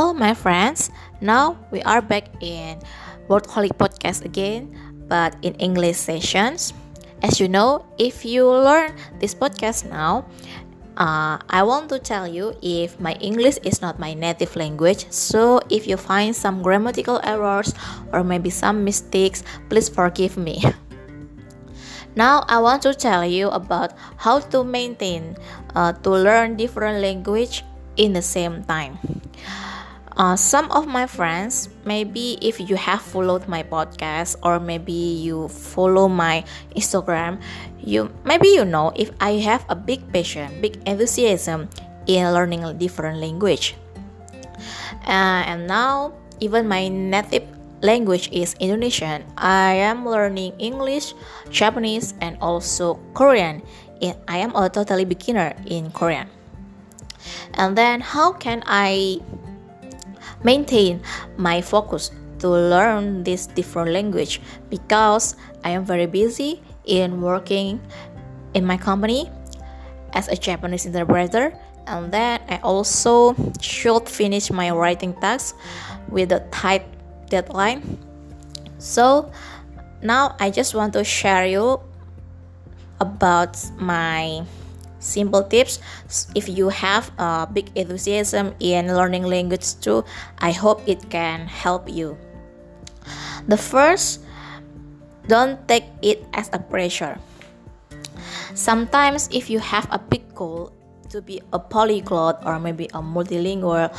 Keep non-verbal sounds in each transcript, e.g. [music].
Hello, my friends. Now we are back in Workaholic Podcast again, but in English sessions. As you know, if you learn this podcast now, uh, I want to tell you if my English is not my native language. So if you find some grammatical errors or maybe some mistakes, please forgive me. [laughs] Now I want to tell you about how to maintain uh, to learn different language in the same time. Uh, some of my friends, maybe if you have followed my podcast or maybe you follow my Instagram, you maybe you know if I have a big passion, big enthusiasm in learning a different language. Uh, and now even my native language is Indonesian. I am learning English, Japanese, and also Korean. I am a totally beginner in Korean. And then how can I maintain my focus to learn this different language because I am very busy in working in my company as a Japanese interpreter and then I also should finish my writing task with a tight deadline. So now I just want to share you about my simple tips. If you have a big enthusiasm in learning language too i hope it can help you. The first don't take it as a pressure. Sometimes if you have a big goal to be a polyglot or maybe a multilingual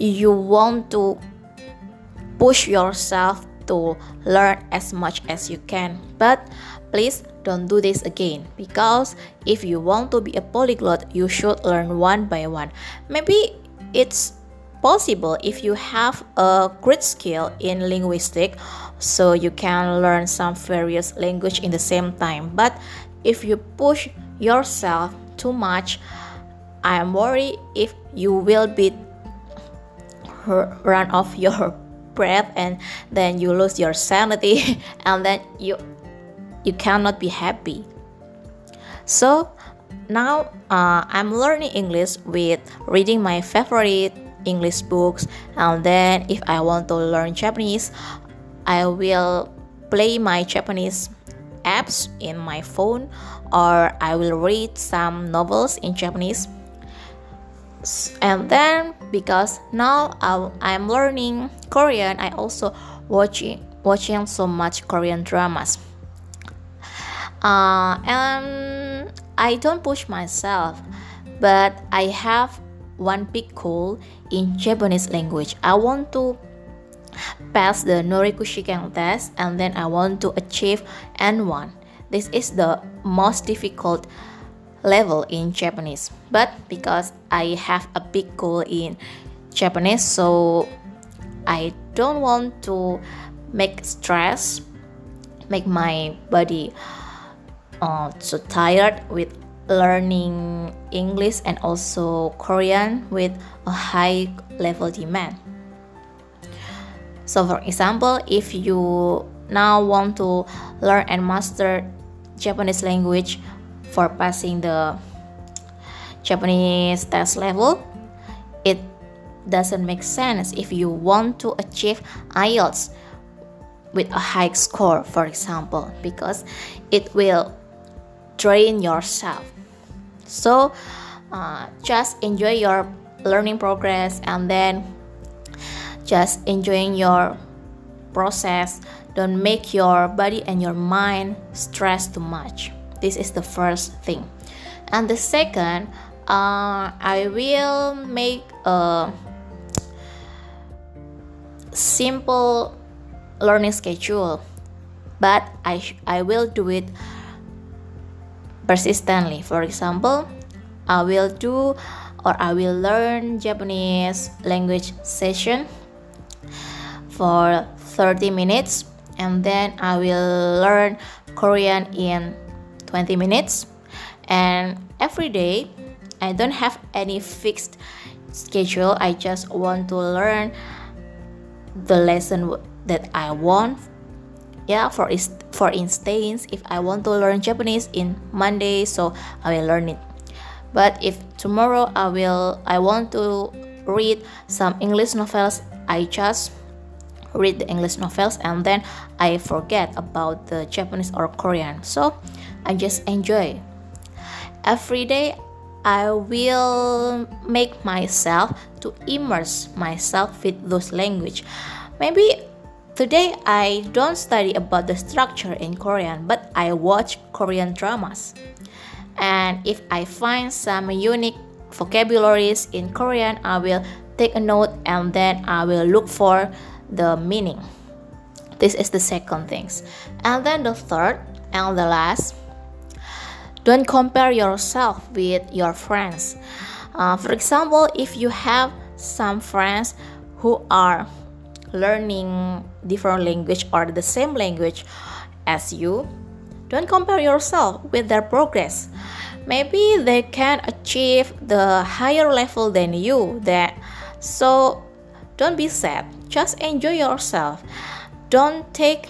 you want to push yourself to learn as much as you can but please don't do this again because if you want to be a polyglot, you should learn one by one. Maybe it's possible if you have a great skill in linguistic so you can learn some various language in the same time but if you push yourself too much i am worried if you will be run off your breath and then you lose your sanity [laughs] and then you you cannot be happy. So now uh, I'm learning English with reading my favorite English books, and then if I want to learn Japanese, I will play my Japanese apps in my phone or I will read some novels in Japanese. And then because now I'm learning Korean, I also watching watching so much Korean dramas uh, and I don't push myself, but I have one big goal in Japanese language. I want to pass the Noryoku Shiken test and then I want to achieve N1. This is the most difficult level in Japanese. But because I have a big goal in Japanese, so I don't want to make stress, make my body uh, so tired with learning English and also Korean with a high level demand. So, for example, if you now want to learn and master Japanese language for passing the Japanese test level, it doesn't make sense if you want to achieve IELTS with a high score, for example, because it will drain yourself. So uh, just enjoy your learning progress and then just enjoying your process. Don't make your body and your mind stress too much. This is the first thing. And the second, uh, I will make a simple learning schedule, but I, I will do it persistently. For example, I will do or I will learn Japanese language session for 30 minutes and then I will learn Korean in 20 minutes. And every day I don't have any fixed schedule. I just want to learn the lesson that I want. Yeah for for instance if i want to learn japanese in monday so i will learn it. But if tomorrow i will i want to read some English novels, I just read the English novels and then I forget about the Japanese or Korean. So I just enjoy. Every day I will make myself to immerse myself with those language. Maybe today I don't study about the structure in Korean, but I watch Korean dramas. And if I find some unique vocabularies in Korean, I will take a note and then I will look for the meaning. This is the second things. And then the third and the last, don't compare yourself with your friends. Uh, for example, if you have some friends who are learning different language or the same language as you, don't compare yourself with their progress. Maybe they can achieve the higher level than you. That so don't be sad. Just enjoy yourself. Don't take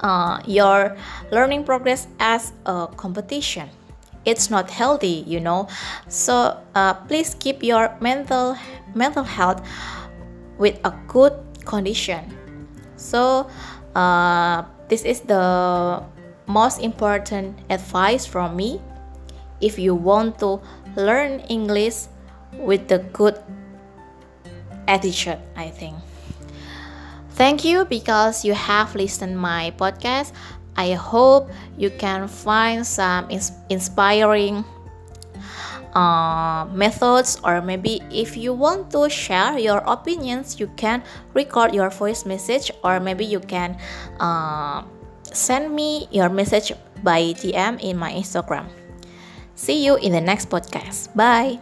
uh, your learning progress as a competition. It's not healthy, you know. So uh, please keep your mental mental health with a good condition. So uh, this is the most important advice from me. If you want to learn English with the good attitude, I think. Thank you because you have listened my podcast. I hope you can find some ins- inspiring uh, methods or maybe if you want to share your opinions you can record your voice message or maybe you can uh, send me your message by dm in my instagram. See you in the next podcast. Bye